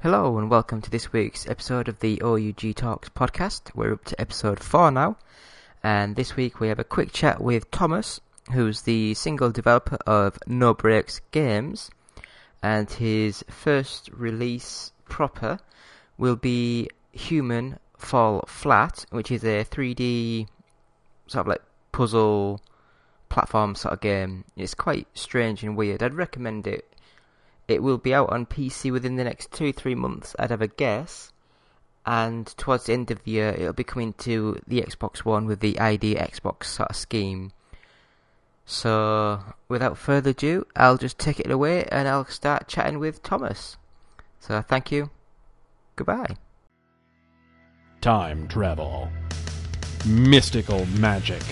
Hello and welcome to this week's episode of the OUG Talks podcast. We're up to episode 4 now, and this week we have a quick chat with Thomas, who's the single developer of No Brakes Games, and his first release proper will be Human Fall Flat, which is a 3D sort of like puzzle platform sort of game. It's quite strange and weird. I'd recommend it it will be out on PC within the next two, three months, I'd have a guess. And towards the end of the year, it'll be coming to the Xbox One with the ID Xbox sort of scheme. So, without further ado, I'll just take it away and I'll start chatting with Thomas. So, thank you. Goodbye. Time travel. Mystical magic.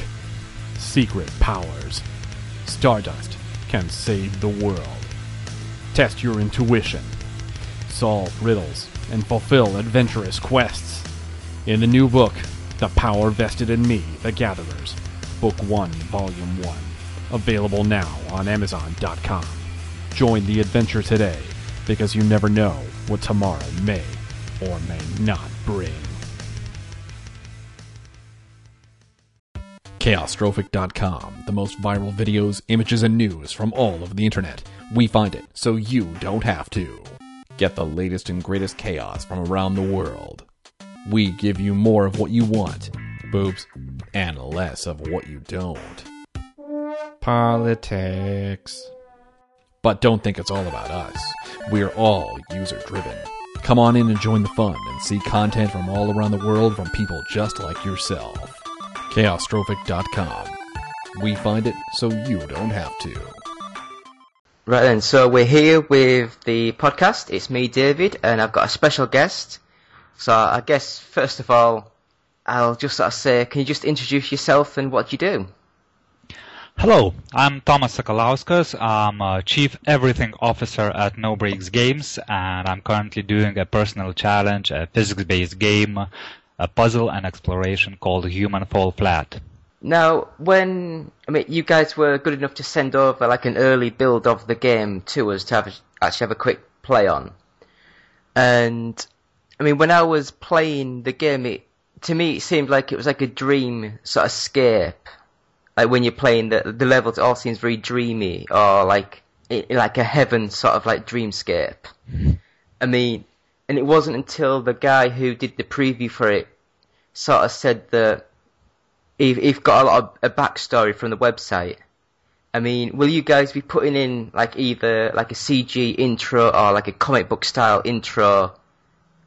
Secret powers. Stardust can save the world. Test your intuition. Solve riddles and fulfill adventurous quests. In the new book, The Power Vested in Me, The Gatherers, Book 1, Volume 1. Available now on Amazon.com. Join the adventure today because you never know what tomorrow may or may not bring. Chaostrophic.com, the most viral videos, images, and news from all over the internet. We find it so you don't have to. Get the latest and greatest chaos from around the world. We give you more of what you want, boobs, and less of what you don't. Politics. But don't think it's all about us. We're all user driven. Come on in and join the fun and see content from all around the world from people just like yourself. Chaostrophic.com. We find it so you don't have to. Right then, so we're here with the podcast. It's me, David, and I've got a special guest. So I guess, first of all, I'll just sort of say, can you just introduce yourself and what you do? Hello, I'm Thomas Sakalauskas. I'm a Chief Everything Officer at No Brakes Games, and I'm currently doing a personal challenge, a physics-based game a puzzle and exploration called Human Fall Flat. Now, when I mean, you guys were good enough to send over like an early build of the game to us to have actually have a quick play on, and I mean, when I was playing the game, it to me it seemed like it was like a dream sort of escape. Like when you're playing the the levels, it all seems very dreamy or like like a heaven sort of like dreamscape. I mean, and it wasn't until the guy who did the preview for it sort of said that he, he got a lot of a backstory from the website. I mean, will you guys be putting in like either like a CG intro or like a comic book style intro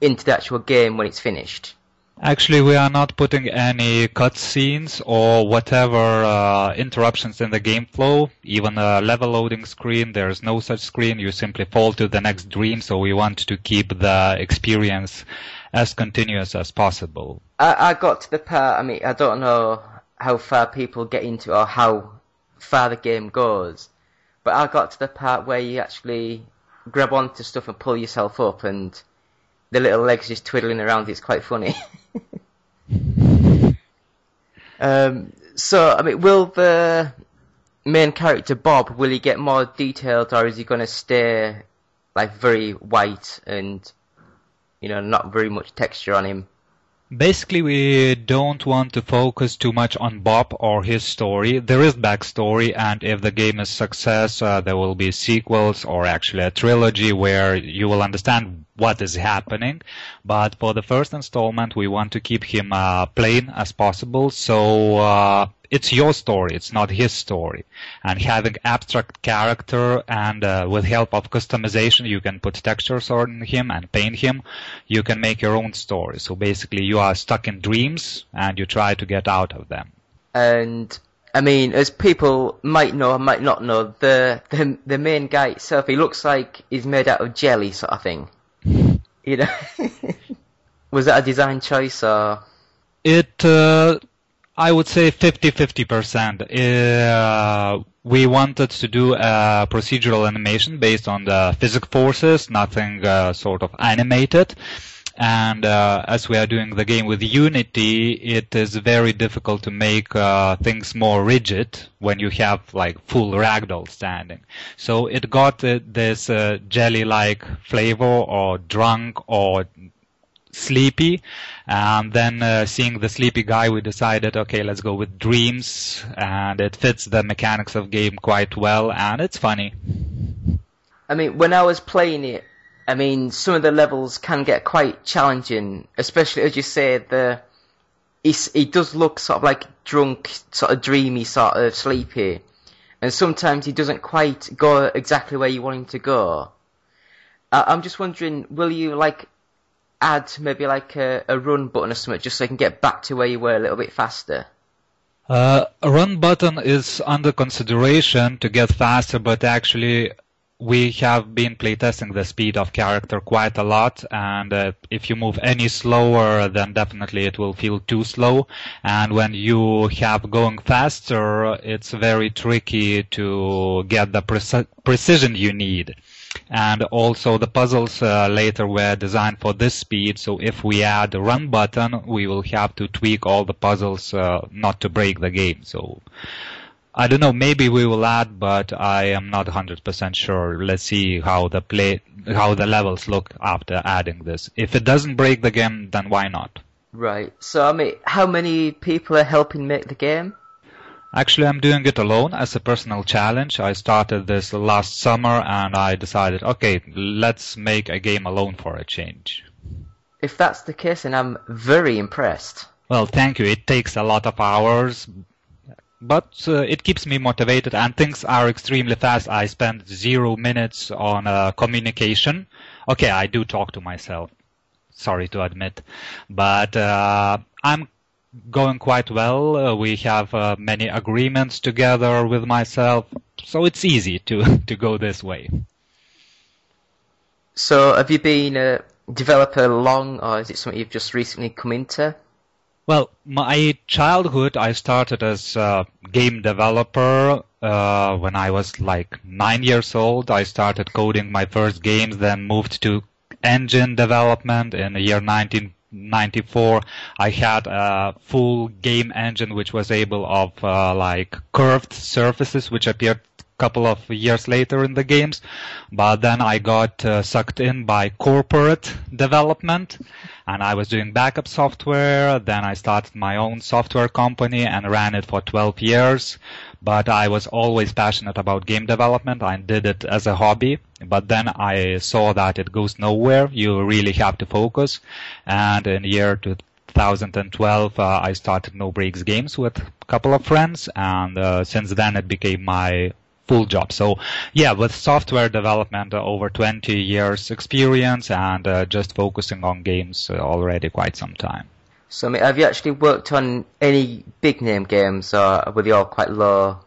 into the actual game when it's finished? Actually, we are not putting any cutscenes or whatever uh, interruptions in the game flow. Even a level loading screen, there's no such screen. You simply fall to the next dream. So we want to keep the experience as continuous as possible. I, I got to the part. I mean, I don't know how far people get into or how far the game goes, but I got to the part where you actually grab onto stuff and pull yourself up and the little legs just twiddling around. It's quite funny. um, so, I mean, will the main character Bob will he get more detailed, or is he going to stay like very white and you know not very much texture on him? Basically, we don't want to focus too much on Bob or his story. There is backstory, and if the game is success, uh, there will be sequels or actually a trilogy where you will understand what is happening. But for the first installment, we want to keep him uh, plain as possible. So uh, it's your story, it's not his story. And having abstract character and uh, with help of customization, you can put textures on him and paint him. You can make your own story. So basically, you are stuck in dreams and you try to get out of them. And I mean, as people might know or might not know, the the the main guy itself, he looks like he's made out of jelly, sort of thing. You know, was that a design choice or? It, uh, I would say 50-50%. Uh, we wanted to do a procedural animation based on the physics forces, nothing uh, sort of animated. And uh, as we are doing the game with Unity, it is very difficult to make uh, things more rigid when you have like full ragdoll standing. So it got uh, this jelly-like flavor, or drunk, or sleepy. And then uh, seeing the sleepy guy, we decided, okay, let's go with dreams, and it fits the mechanics of game quite well, and it's funny. I mean, when I was playing it, I mean, some of the levels can get quite challenging, especially as you say, the he does look sort of like drunk, sort of dreamy, sort of sleepy, and sometimes he doesn't quite go exactly where you want him to go. Uh, I'm just wondering, will you like add maybe like a, a run button or something just so you can get back to where you were a little bit faster? Uh, a run button is under consideration to get faster, but actually we have been playtesting the speed of character quite a lot, and uh, if you move any slower, then definitely it will feel too slow. And when you have going faster, it's very tricky to get the pre- precision you need. And also the puzzles uh, later were designed for this speed, so if we add a run button, we will have to tweak all the puzzles uh, not to break the game. So I don't know. Maybe we will add, but I am not 100% sure. Let's see how the play, how the levels look after adding this. If it doesn't break the game, then why not? Right. So, I mean, how many people are helping make the game? Actually, I'm doing it alone as a personal challenge. I started this last summer and I decided, okay, let's make a game alone for a change. If that's the case, then I'm very impressed. Well, thank you. It takes a lot of hours, but uh, it keeps me motivated and things are extremely fast. I spend zero minutes on uh, communication. Okay, I do talk to myself. Sorry to admit, but uh, I'm going quite well. Uh, we have uh, many agreements together with myself, so it's easy to to go this way. So, have you been a developer long, or is it something you've just recently come into? Well, my childhood, I started as a game developer uh, when I was like nine years old. I started coding my first games, then moved to engine development in the year 1994. I had a full game engine which was able of uh, like curved surfaces which appeared couple of years later in the games. But then I got uh, sucked in by corporate development and I was doing backup software. Then I started my own software company and ran it for 12 years. But I was always passionate about game development. I did it as a hobby. But then I saw that it goes nowhere. You really have to focus. And in year 2012, uh, I started No Brakes Games with a couple of friends. And uh, since then it became my full job. So yeah, with software development, uh, over 20 years experience and uh, just focusing on games uh, already quite some time. So have you actually worked on any big name games or were they all quite low,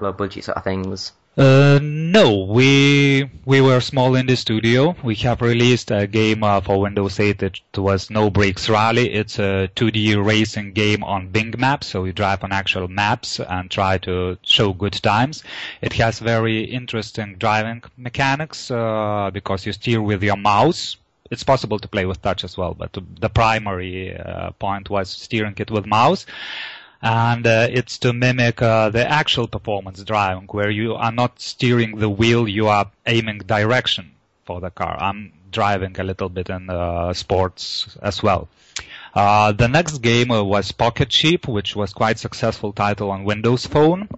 low budget sort of things? Uh, no, we we were small in the studio. We have released a game uh, for Windows 8. It was No Brakes Rally. It's a 2D racing game on Bing Maps, so you drive on actual maps and try to show good times. It has very interesting driving mechanics uh, because you steer with your mouse. It's possible to play with touch as well, but the primary uh, point was steering it with mouse and uh, it's to mimic uh, the actual performance driving, where you are not steering the wheel, you are aiming direction for the car. I'm driving a little bit in uh, sports as well. Uh, the next game uh, was Pocket Sheep, which was quite successful title on Windows Phone.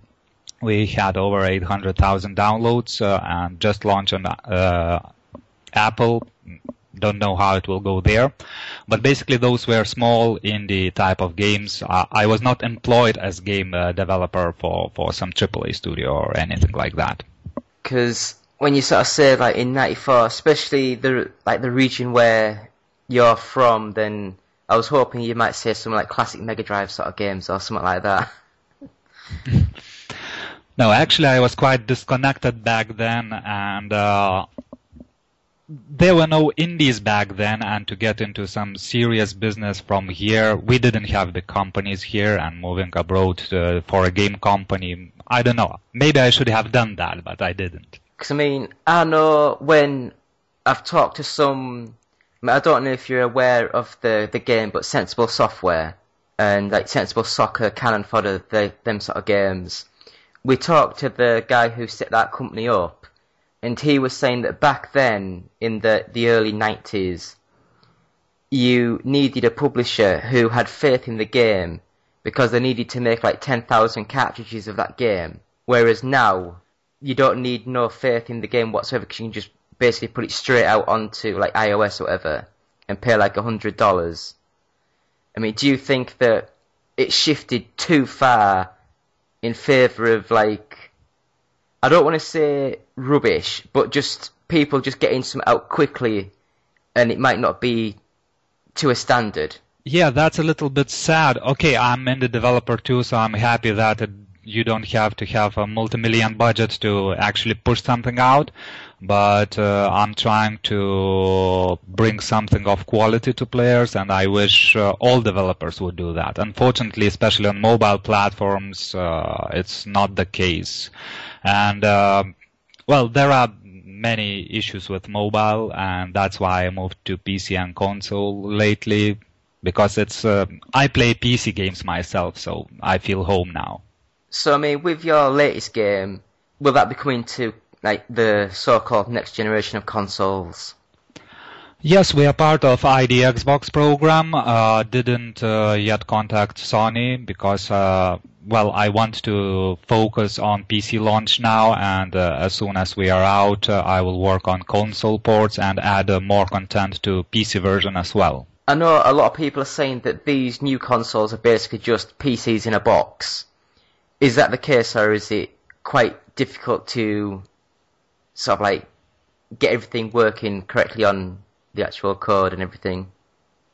We had over 800,000 downloads uh, and just launched on Apple don't know how it will go there. But basically, those were small indie type of games. Uh, I was not employed as game uh, developer for, for some AAA studio or anything like that. Because when you sort of say like in '94, especially the like the region where you're from, then I was hoping you might say some like classic Mega Drive sort of games or something like that. no, actually, I was quite disconnected back then, and uh, there were no indies back then and to get into some serious business from here we didn't have the companies here and moving abroad uh, for a game company. I don't know. Maybe i should have done that but i didn't. Because i mean i know when i've talked to some I, don't know if you're aware of the, the game, but Sensible Software and like Sensible Soccer, Cannon Fodder, the, them sort of games. We talked to the guy who set that company up, and he was saying that back then, in the, the early 90s, you needed a publisher who had faith in the game because they needed to make like 10,000 cartridges of that game. Whereas now, you don't need no faith in the game whatsoever because you can just basically put it straight out onto like iOS or whatever and pay like a hundred dollars. I mean, do you think that it shifted too far in favour of like, I don't want to say rubbish, but just people just getting some out quickly and it might not be to a standard? Yeah, that's a little bit sad. Okay, I'm in the developer too, so I'm happy that it, you don't have to have a multi-million budget to actually push something out. But uh, I'm trying to bring something of quality to players, and I wish uh, all developers would do that. Unfortunately, especially on mobile platforms, uh, it's not the case. And uh, well, there are many issues with mobile, and that's why I moved to PC and console lately because it's uh, I play PC games myself, so I feel home now. So I mean, with your latest game, will that be coming to like the so-called next generation of consoles? Yes, we are part of ID Xbox program. Uh, didn't uh, yet contact Sony because, uh, well, I want to focus on PC launch now, and uh, as soon as we are out, uh, I will work on console ports and add uh, more content to PC version as well. I know a lot of people are saying that these new consoles are basically just PCs in a box. Is that the case, or is it quite difficult to sort of like get everything working correctly on the actual code and everything?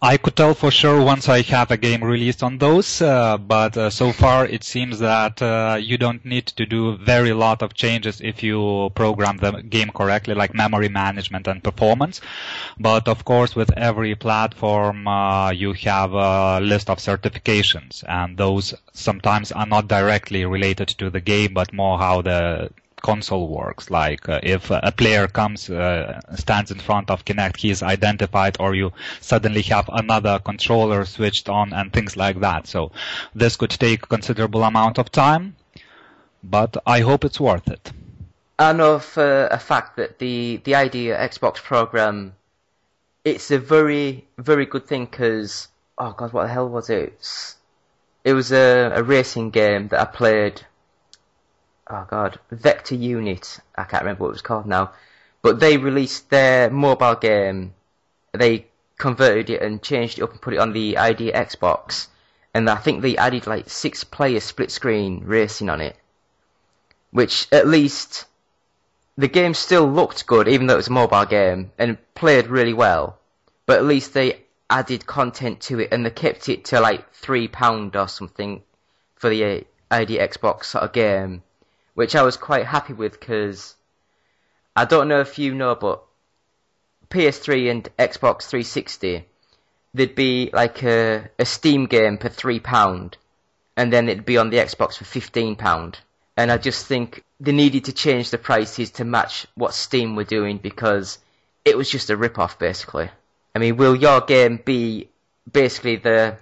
I could tell for sure once I have a game released on those, uh, but uh, so far it seems that uh, you don't need to do very lot of changes if you program the game correctly, like memory management and performance. But of course, with every platform, uh, you have a list of certifications, and those sometimes are not directly related to the game, but more how the console works. Like uh, if a player comes, uh, stands in front of Kinect, he is identified, or you suddenly have another controller switched on, and things like that. So this could take considerable amount of time, but I hope it's worth it. I know for a fact that the the ID Xbox program, it's a very very good thing because oh god, what the hell was it? It was a, a racing game that I played oh god, Vector Unit. I can't remember what it was called now, but they released their mobile game. They converted it and changed it up and put it on the ID Xbox, and I think they added like six player split screen racing on it, which at least the game still looked good even though it was a mobile game and played really well, but at least they added content to it and they kept it to like three pound or something for the uh, ID Xbox sort of game which I was quite happy with because I don't know if you know, but PS3 and Xbox 360, there'd be like a, a Steam game for three pound, and then it'd be on the Xbox for fifteen pound. And I just think they needed to change the prices to match what Steam were doing because it was just a rip-off basically. I mean, will your game be basically the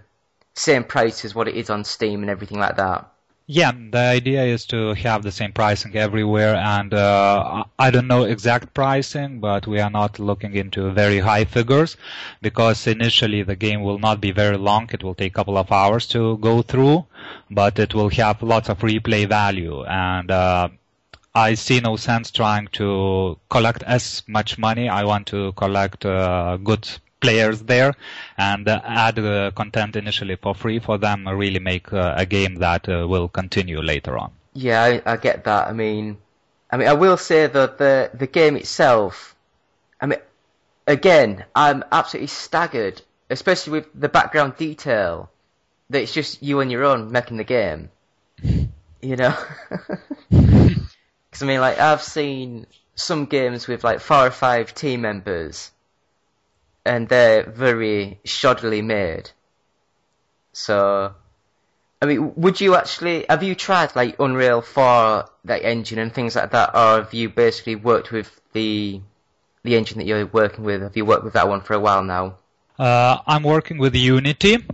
same price as what it is on Steam and everything like that? Yeah, the idea is to have the same pricing everywhere, and uh, I don't know exact pricing, but we are not looking into very high figures because initially the game will not be very long. It will take a couple of hours to go through, but it will have lots of replay value, and uh, I see no sense trying to collect as much money. I want to collect uh, good players there and uh, add the content initially for free for them really make uh, a game that uh, will continue later on. Yeah, I, I, get that. I mean, I mean, I will say that the the game itself. I mean, again, I'm absolutely staggered, especially with the background detail. That it's just you on your own making the game. You know, because I mean, like I've seen some games with like four or five team members and they're very shoddily made. So, I mean, would you actually have you tried like Unreal 4 that engine and things like that, or have you basically worked with the the engine that you're working with? Have you worked with that one for a while now? Uh, I'm working with Unity.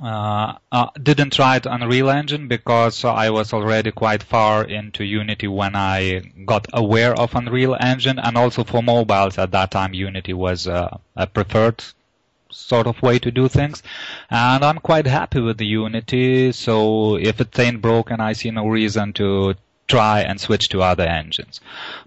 Uh, uh, didn't try Unreal Engine because I was already quite far into Unity when I got aware of Unreal Engine, and also for mobiles at that time, Unity was uh, a preferred sort of way to do things. And I'm quite happy with the Unity, so if it ain't broken, I see no reason to try and switch to other engines.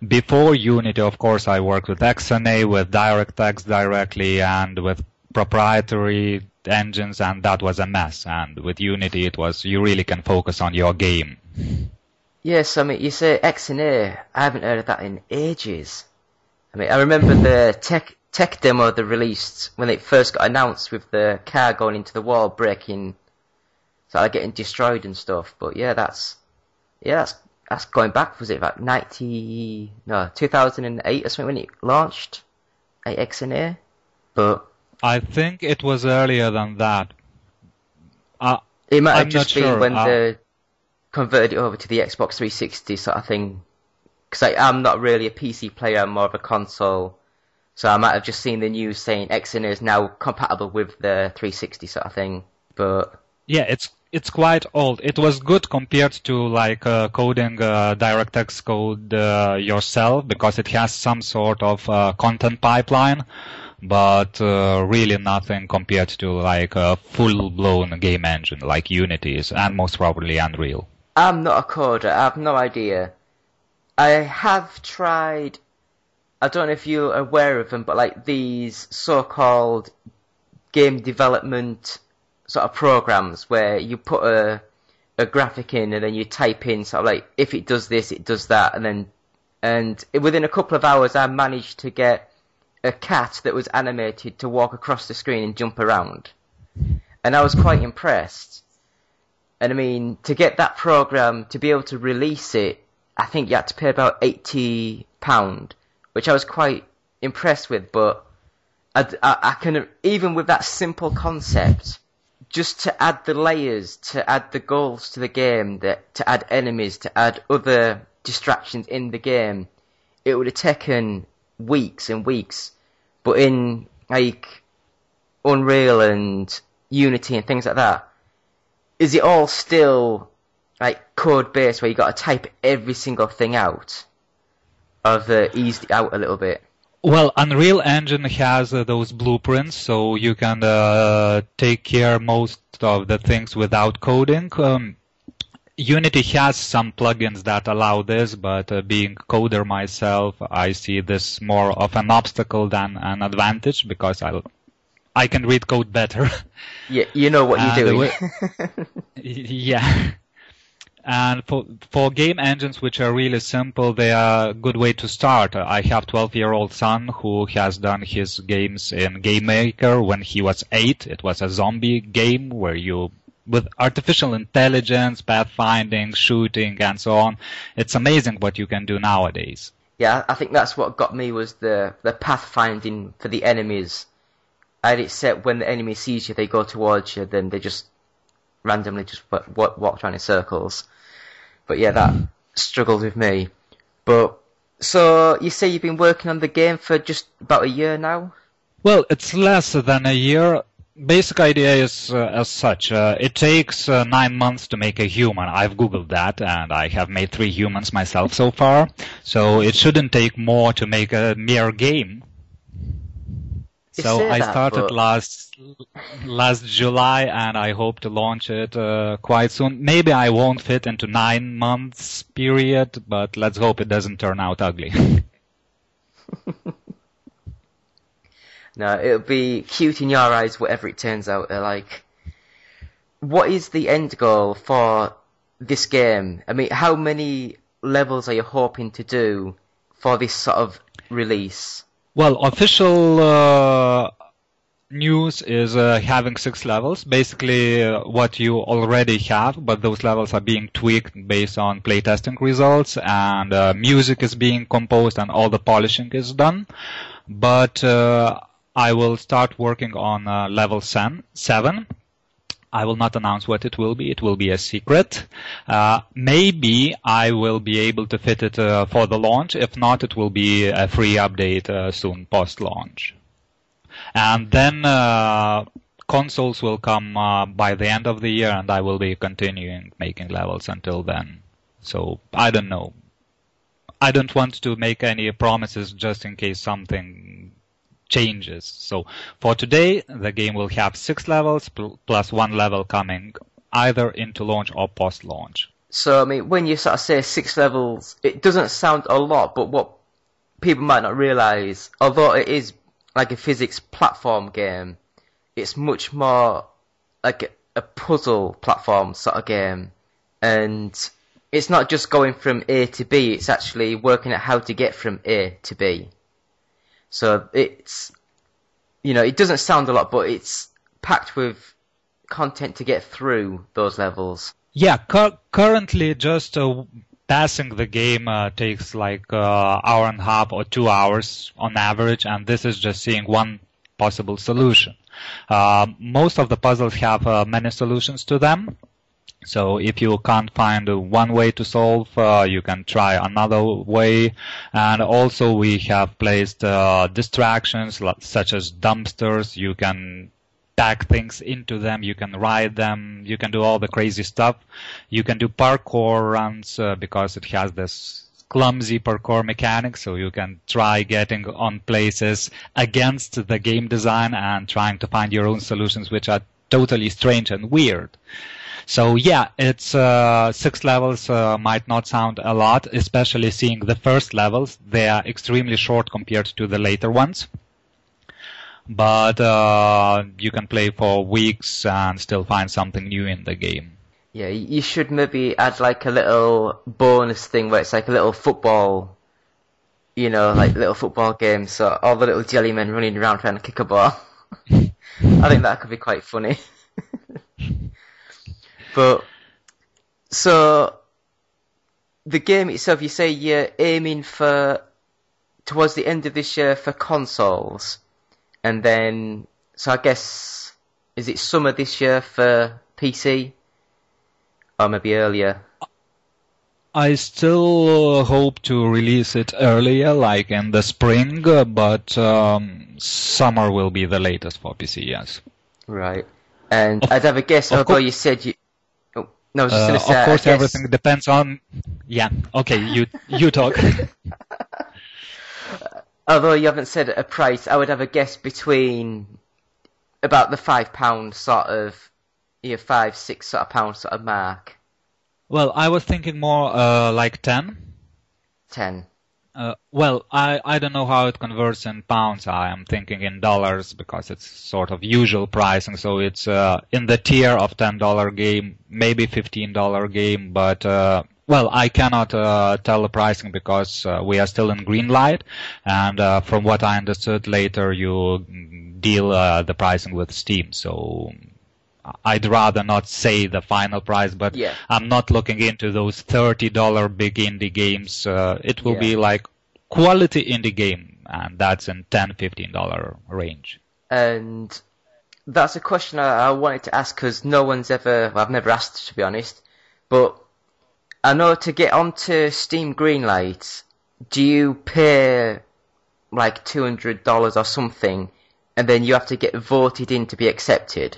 Before Unity, of course, I worked with XNA, with DirectX directly, and with proprietary engines, and that was a mess. And with Unity, it was you really can focus on your game. Yes, I mean, you say XNA. I haven't heard of that in ages. I mean, I remember the tech tech demo they released when it first got announced with the car going into the wall, breaking, so like getting destroyed and stuff. But yeah, that's yeah, that's that's going back. Was it about ninety? No, two thousand and eight or something when it launched, XNA. But I think it was earlier than that. Uh, it might have I'm just been sure. when Uh, they converted it over to the Xbox 360 sort of thing. Because I'm not really a PC player, I'm more of a console. So I might have just seen the news saying XNA is now compatible with the 360 sort of thing. But Yeah, it's it's quite old. It was good compared to like uh, coding uh, DirectX code uh, yourself because it has some sort of uh, content pipeline, but uh, really nothing compared to like a full-blown game engine like Unity is, and most probably Unreal. I'm not a coder, I have no idea. I have tried, I don't know if you're aware of them, but like these so-called game development sort of programs where you put a, a graphic in and then you type in sort of like, if it does this, it does that, and then, and within a couple of hours I managed to get a cat that was animated to walk across the screen and jump around. And I was quite impressed. And I mean, to get that program to be able to release it, I think you had to pay about eighty pound, which I was quite impressed with. But I, I, I can even with that simple concept, just to add the layers, to add the goals to the game, that to add enemies, to add other distractions in the game, it would have taken weeks and weeks. But in like Unreal and Unity and things like that, is it all still like code based where you got to type every single thing out, have they eased out a little bit? Well, Unreal Engine has uh, those blueprints, so you can uh, take care most of the things without coding. Um, Unity has some plugins that allow this, but uh, being coder myself, I see this more of an obstacle than an advantage because I I can read code better. Yeah, you know what you're doing. yeah. And for for game engines which are really simple, they are a good way to start. I have 12 year old son who has done his games in Game Maker when he was eight. It was a zombie game where you with artificial intelligence, pathfinding, shooting, and so on. It's amazing what you can do nowadays. yeah, I think that's what got me was the the pathfinding for the enemies. I had it set when the enemy sees you, they go towards you, then they just randomly just wa- wa- walk around in circles. But yeah, that struggled with me. But so you say you've been working on the game for just about a year now? Well, it's less than a year. Basic idea is uh, as such. Uh, it takes uh, nine months to make a human. I've googled that, and I have made three humans myself so far. So it shouldn't take more to make a mere game. You So I that, started but- last last July, and I hope to launch it uh, quite soon. Maybe I won't fit into nine months period, but let's hope it doesn't turn out ugly. No, it'll be cute in your eyes, whatever it turns out. Like, what is the end goal for this game? I mean, how many levels are you hoping to do for this sort of release? Well, official uh, news is uh, having six levels. Basically, uh, what you already have, but those levels are being tweaked based on playtesting results, and uh, music is being composed, and all the polishing is done. But uh, I will start working on uh, level sen- seven. I will not announce what it will be. It will be a secret. Uh, maybe I will be able to fit it uh, for the launch. If not, it will be a free update uh, soon post-launch. And then uh, consoles will come uh, by the end of the year, and I will be continuing making levels until then. So I don't know. I don't want to make any promises just in case something changes. So for today, the game will have six levels pl- plus one level coming either into launch or post launch. So, I mean, when you sort of say six levels, it doesn't sound a lot, but what people might not realize, although it is like a physics platform game, it's much more like a, a puzzle platform sort of game. And it's not just going from A to B, it's actually working out how to get from A to B. So it's, you know, it doesn't sound a lot, but it's packed with content to get through those levels. Yeah, cu- currently just uh, passing the game uh, takes like uh, hour and a half or two hours on average, and this is just seeing one possible solution. Uh, most of the puzzles have uh, many solutions to them. So if you can't find one way to solve, uh, you can try another way. And also we have placed uh, distractions such as dumpsters. You can pack things into them. You can ride them. You can do all the crazy stuff. You can do parkour runs uh, because it has this clumsy parkour mechanics, so you can try getting on places against the game design and trying to find your own solutions, which are totally strange and weird. So yeah, it's uh, six levels uh, might not sound a lot, especially seeing the first levels. They are extremely short compared to the later ones. But uh, you can play for weeks and still find something new in the game. Yeah, you should maybe add like a little bonus thing where it's like a little football, you know, like little football game. So all the little jelly men running around trying to kick a ball. I think that could be quite funny. but so the game itself, you say you're aiming for towards the end of this year for consoles, and then so I guess is it summer this year for PC? or maybe earlier? I still hope to release it earlier, like in the spring, but um, summer will be the latest for PC, yes. Right. And of, I'd have a guess, although you said you. No, I was just uh, going to say. Of course, everything depends on. Yeah, okay, you, you talk. although you haven't said a price, I would have a guess between about the £5 sort of yeah, five, six sort of pound sort of mark. Well, I was thinking more uh, like ten. Ten. Uh, well, I, I don't know how it converts in pounds. I am thinking in dollars because it's sort of usual pricing. So it's uh, in the tier of ten dollar game, maybe fifteen dollar game. But uh, well, I cannot uh, tell the pricing because uh, we are still in green light, and uh, from what I understood, later you deal the pricing with Steam. So I'd rather not say the final price, but yeah. I'm not looking into those thirty dollar big indie games. Uh, it will yeah. be like quality indie game, and that's in $10, $15 range. And that's a question I, I wanted to ask because no one's ever. Well, I've never asked to be honest, but I know to get onto Steam Greenlight, do you pay like two hundred dollars or something, and then you have to get voted in to be accepted?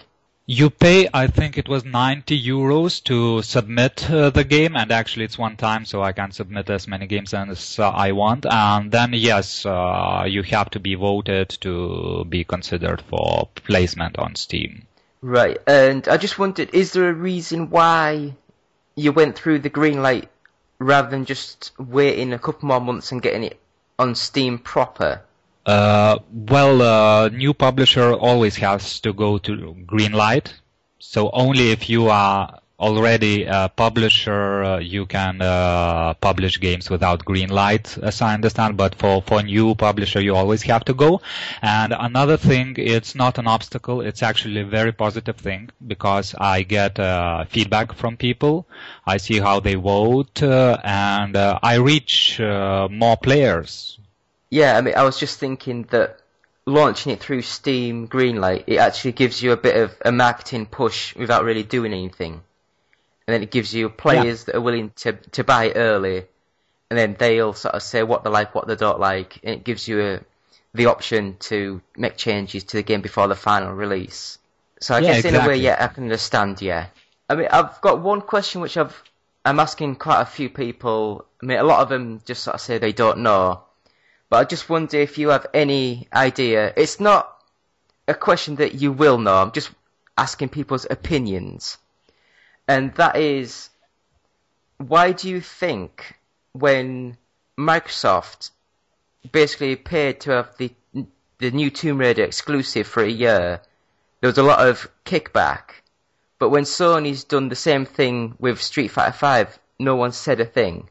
You pay, I think it was 90 euros to submit uh, the game, and actually it's one time, so I can submit as many games as uh, I want. And then, yes, uh, you have to be voted to be considered for placement on Steam. Right, and I just wondered, is there a reason why you went through the green light rather than just waiting a couple more months and getting it on Steam proper? Uh, well, uh, new publisher always has to go to green light. So only if you are already a publisher, uh, you can uh, publish games without green light, as I understand. But for for new publisher, you always have to go. And another thing, it's not an obstacle. It's actually a very positive thing because I get uh, feedback from people. I see how they vote, uh, and I reach more players yeah, I mean, I was just thinking that launching it through Steam Greenlight, it actually gives you a bit of a marketing push without really doing anything. And then it gives you players yeah. that are willing to, to buy early, and then they'll sort of say what they like, what they don't like, and it gives you a, the option to make changes to the game before the final release. So I yeah, guess exactly. in a way, yeah, I can understand, yeah. I mean, I've got one question which I've, I'm asking quite a few people. I mean, a lot of them just sort of say they don't know. But I just wonder if you have any idea. It's not a question that you will know. I'm just asking people's opinions. And that is, why do you think when Microsoft basically appeared to have the the new Tomb Raider exclusive for a year, there was a lot of kickback. But when Sony's done the same thing with Street Fighter Five, no one said a thing.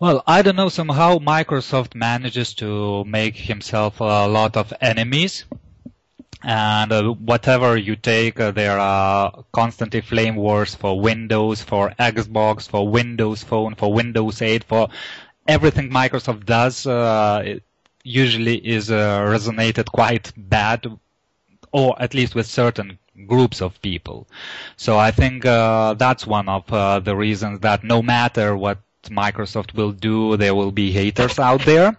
Well, I don't know. Somehow Microsoft manages to make himself a lot of enemies. And uh, whatever you take, uh, there are constantly flame wars for Windows, for Xbox, for Windows Phone, for Windows 8, for everything Microsoft does. Uh, usually is uh, resonated quite bad, or at least with certain groups of people. So I think uh, that's one of uh, the reasons that no matter what Microsoft will do, there will be haters out there.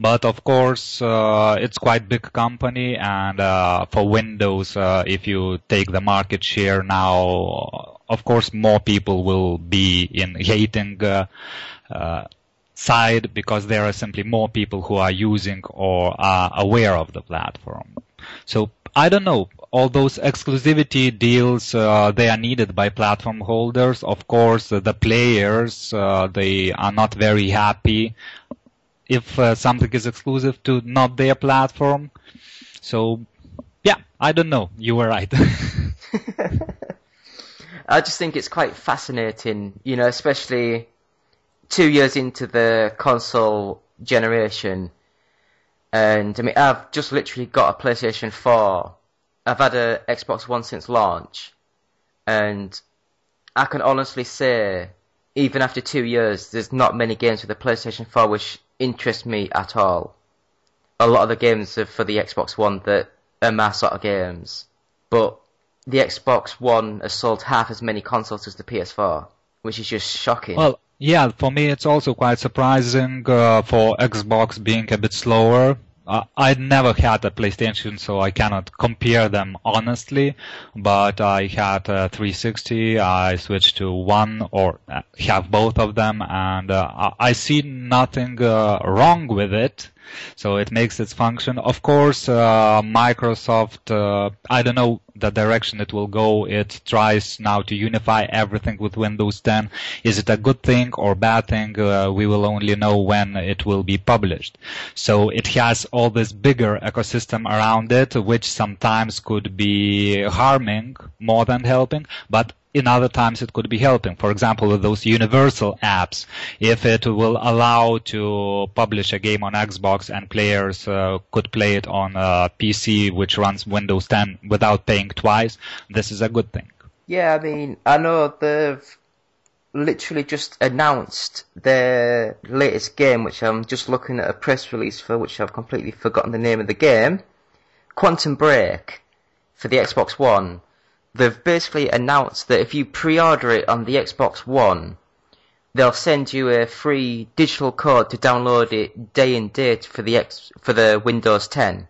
But of course, uh, it's quite big company, and uh, for Windows, uh, if you take the market share now, of course, more people will be in hating uh, uh, side because there are simply more people who are using or are aware of the platform. So I don't know all those exclusivity deals uh, they are needed by platform holders. Of course, the players uh, they are not very happy if uh, something is exclusive to not their platform. So, yeah, I don't know. You were right. I just think it's quite fascinating, you know, especially two years into the console generation. And I mean, I've just literally got a PlayStation 4 I've had a Xbox One since launch, and I can honestly say, even after two years, there's not many games for the PlayStation 4 which interest me at all. A lot of the games are for the Xbox One that are my sort of games, but the Xbox One has sold half as many consoles as the PS4, which is just shocking. Well, yeah, for me it's also quite surprising uh, for Xbox being a bit slower uh, I never had a PlayStation, so I cannot compare them honestly. But I had a 360. I switched to one or uh, have both of them, and uh, I see nothing uh, wrong with it. So it makes its function. Of course, uh, Microsoft, uh, I don't know the direction it will go. It tries now to unify everything with Windows 10. Is it a good thing or bad thing? Uh, we will only know when it will be published. So it has all this bigger ecosystem around it, which sometimes could be harming more than helping, but in other times it could be helping. For example, with those universal apps, if it will allow to publish a game on Xbox and players uh, could play it on a PC which runs Windows 10 without paying twice, this is a good thing. Yeah, I mean, I know they've literally just announced their latest game, which I'm just looking at a press release for, which I've completely forgotten the name of the game. Quantum Break for the Xbox One they've basically announced that if you pre-order it on the Xbox One, they'll send you a free digital code to download it day and date for the X for the Windows 10.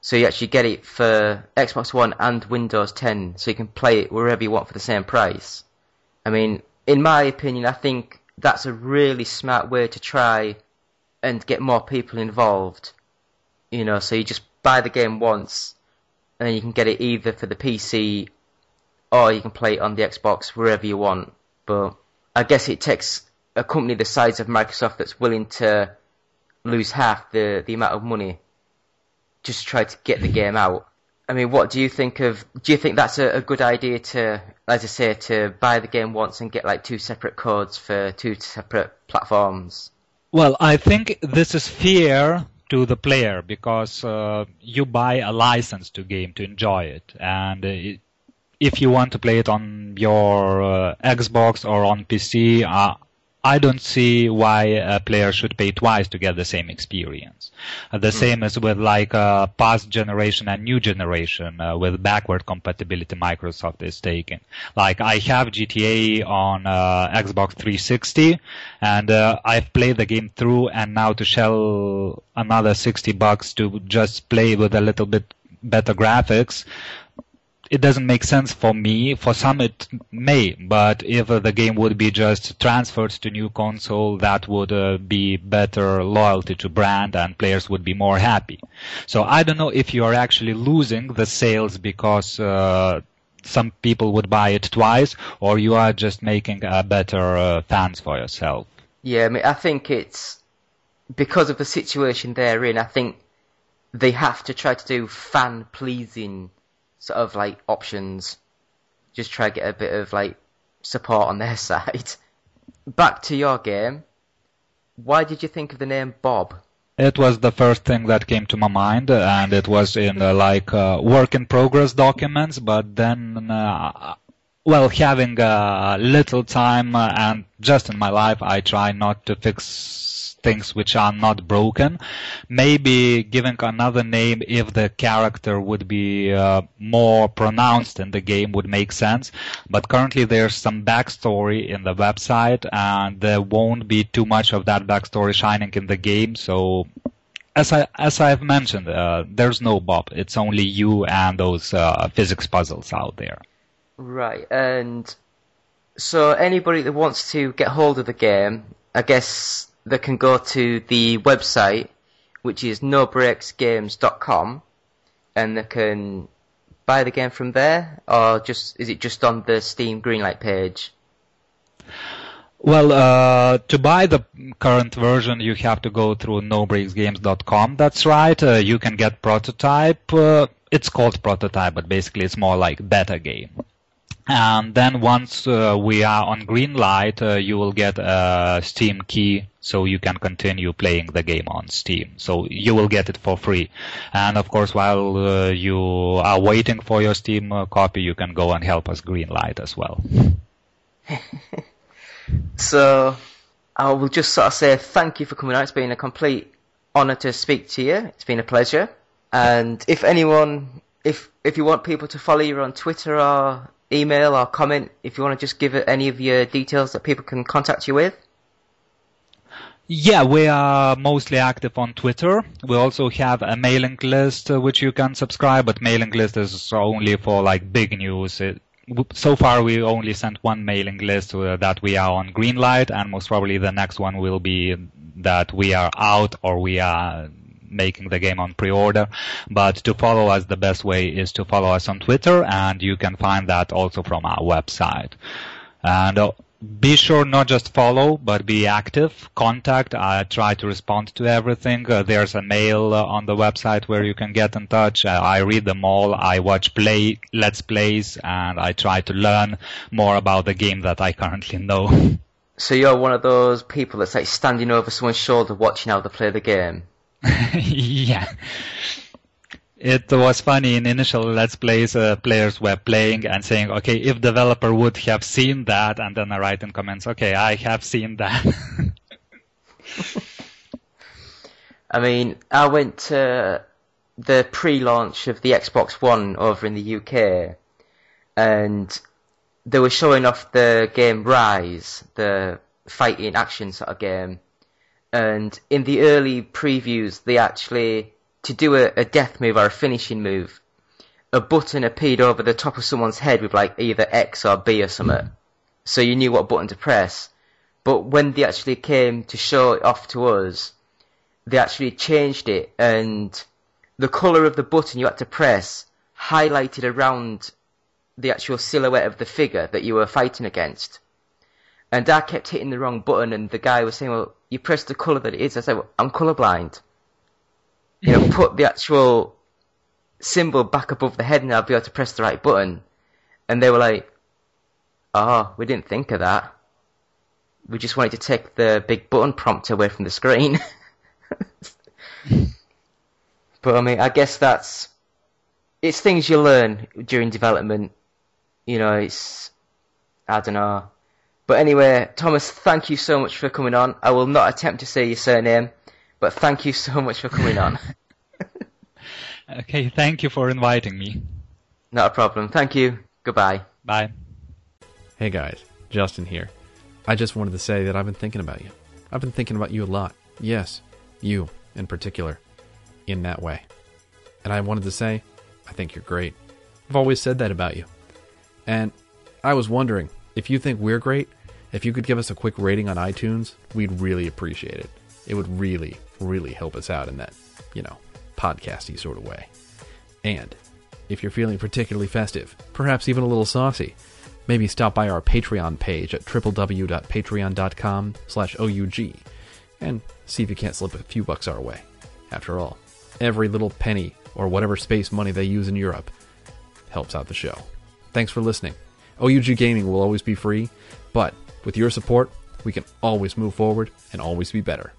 So you actually get it for Xbox One and Windows 10, so you can play it wherever you want for the same price. I mean, in my opinion, I think that's a really smart way to try and get more people involved. You know, so you just buy the game once, and then you can get it either for the PC or you can play it on the Xbox wherever you want. But I guess it takes a company the size of Microsoft that's willing to lose half the, the amount of money just to try to get the game out. I mean, what do you think of? Do you think that's a, a good idea to, as I say, to buy the game once and get like two separate codes for two separate platforms? Well, I think this is fair to the player because uh, you buy a license to game to enjoy it, and it, if you want to play it on your uh, Xbox or on PC, uh, I don't see why a player should pay twice to get the same experience. Uh, the mm. same as with like uh, past generation and new generation uh, with backward compatibility Microsoft is taking. Like I have GTA on uh, Xbox 360 and uh, I've played the game through and now to shell another 60 bucks to just play with a little bit better graphics it doesn't make sense for me. For some it may, but if uh, the game would be just transferred to new console, that would uh, be better loyalty to brand and players would be more happy. So I don't know if you are actually losing the sales because uh, some people would buy it twice, or you are just making a better uh, fans for yourself. Yeah, I mean, I think it's because of the situation they're in. I think they have to try to do fan pleasing sort of like options. Just try to get a bit of like support on their side. Back to your game. Why did you think of the name Bob? It was the first thing that came to my mind, and it was in uh, like uh, work in progress documents. But then, uh, well, having a little time uh, and just in my life, I try not to fix things which are not broken. Maybe giving another name if the character would be uh, more pronounced in the game would make sense. But currently there's some backstory in the website and there won't be too much of that backstory shining in the game. So as I as I've mentioned, uh, there's no Bob. It's only you and those uh, physics puzzles out there. Right, and so anybody that wants to get hold of the game, I guess they can go to the website, which is nobrakesgames.com, and they can buy the game from there, or just is it just on the Steam Greenlight page? Well, uh, to buy the current version, you have to go through nobrakesgames.com. That's right. Uh, you can get prototype. Uh, it's called prototype, but basically it's more like beta game. And then once uh, we are on Greenlight, uh, you will get a Steam key so you can continue playing the game on Steam. So you will get it for free. And of course, while uh, you are waiting for your Steam uh, copy, you can go and help us green light as well. so I will just sort of say thank you for coming out. It's been a complete honor to speak to you. It's been a pleasure. And if anyone, if if you want people to follow you on Twitter or email or comment if you want to just give any of your details that people can contact you with? Yeah, we are mostly active on Twitter. We also have a mailing list uh, which you can subscribe, but mailing list is only for like big news. It, so far we only sent one mailing list uh, that we are on Greenlight and most probably the next one will be that we are out or we are making the game on pre-order. But to follow us, the best way is to follow us on Twitter, and you can find that also from our website. And uh, be sure not just follow, but be active. Contact. I try to respond to everything. Uh, there's a mail uh, on the website where you can get in touch. Uh, I read them all. I watch play, let's plays, and I try to learn more about the game that I currently know. So you're one of those people that's like standing over someone's shoulder watching how they play the game. yeah. It was funny in initial Let's Plays, uh, players were playing and saying, okay, if developer would have seen that, and then I write in comments, okay, I have seen that. I mean, I went to the pre-launch of the Xbox One over in the UK, and they were showing off the game Ryse, the fighting action sort of game, and in the early previews, they actually, to do a, a death move or a finishing move, a button appeared over the top of someone's head with like either X or B or something. So you knew what button to press. But when they actually came to show it off to us, they actually changed it and the colour of the button you had to press highlighted around the actual silhouette of the figure that you were fighting against. And I kept hitting the wrong button and the guy was saying, well, you press the colour that it is. I said, well, I'm colourblind. You know, put the actual symbol back above the head and I'll be able to press the right button. And they were like, oh, we didn't think of that. We just wanted to take the big button prompt away from the screen. but I mean, I guess that's, it's things you learn during development. You know, it's, I don't know, But anyway, Thomas, thank you so much for coming on. I will not attempt to say your surname, but thank you so much for coming on. okay, thank you for inviting me. Not a problem. Thank you. Goodbye. Bye. Hey guys, Justin here. I just wanted to say that I've been thinking about you. I've been thinking about you a lot. Yes, you in particular, in that way. And I wanted to say, I think you're great. I've always said that about you. And I was wondering if you think we're great, if you could give us a quick rating on iTunes, we'd really appreciate it. It would really, really help us out in that, you know, podcasty sort of way. And if you're feeling particularly festive, perhaps even a little saucy, maybe stop by our Patreon page at www.patreon.com slash OUG and see if you can't slip a few bucks our way. After all, every little penny or whatever space money they use in Europe helps out the show. Thanks for listening. OUG Gaming will always be free, but with your support, we can always move forward and always be better.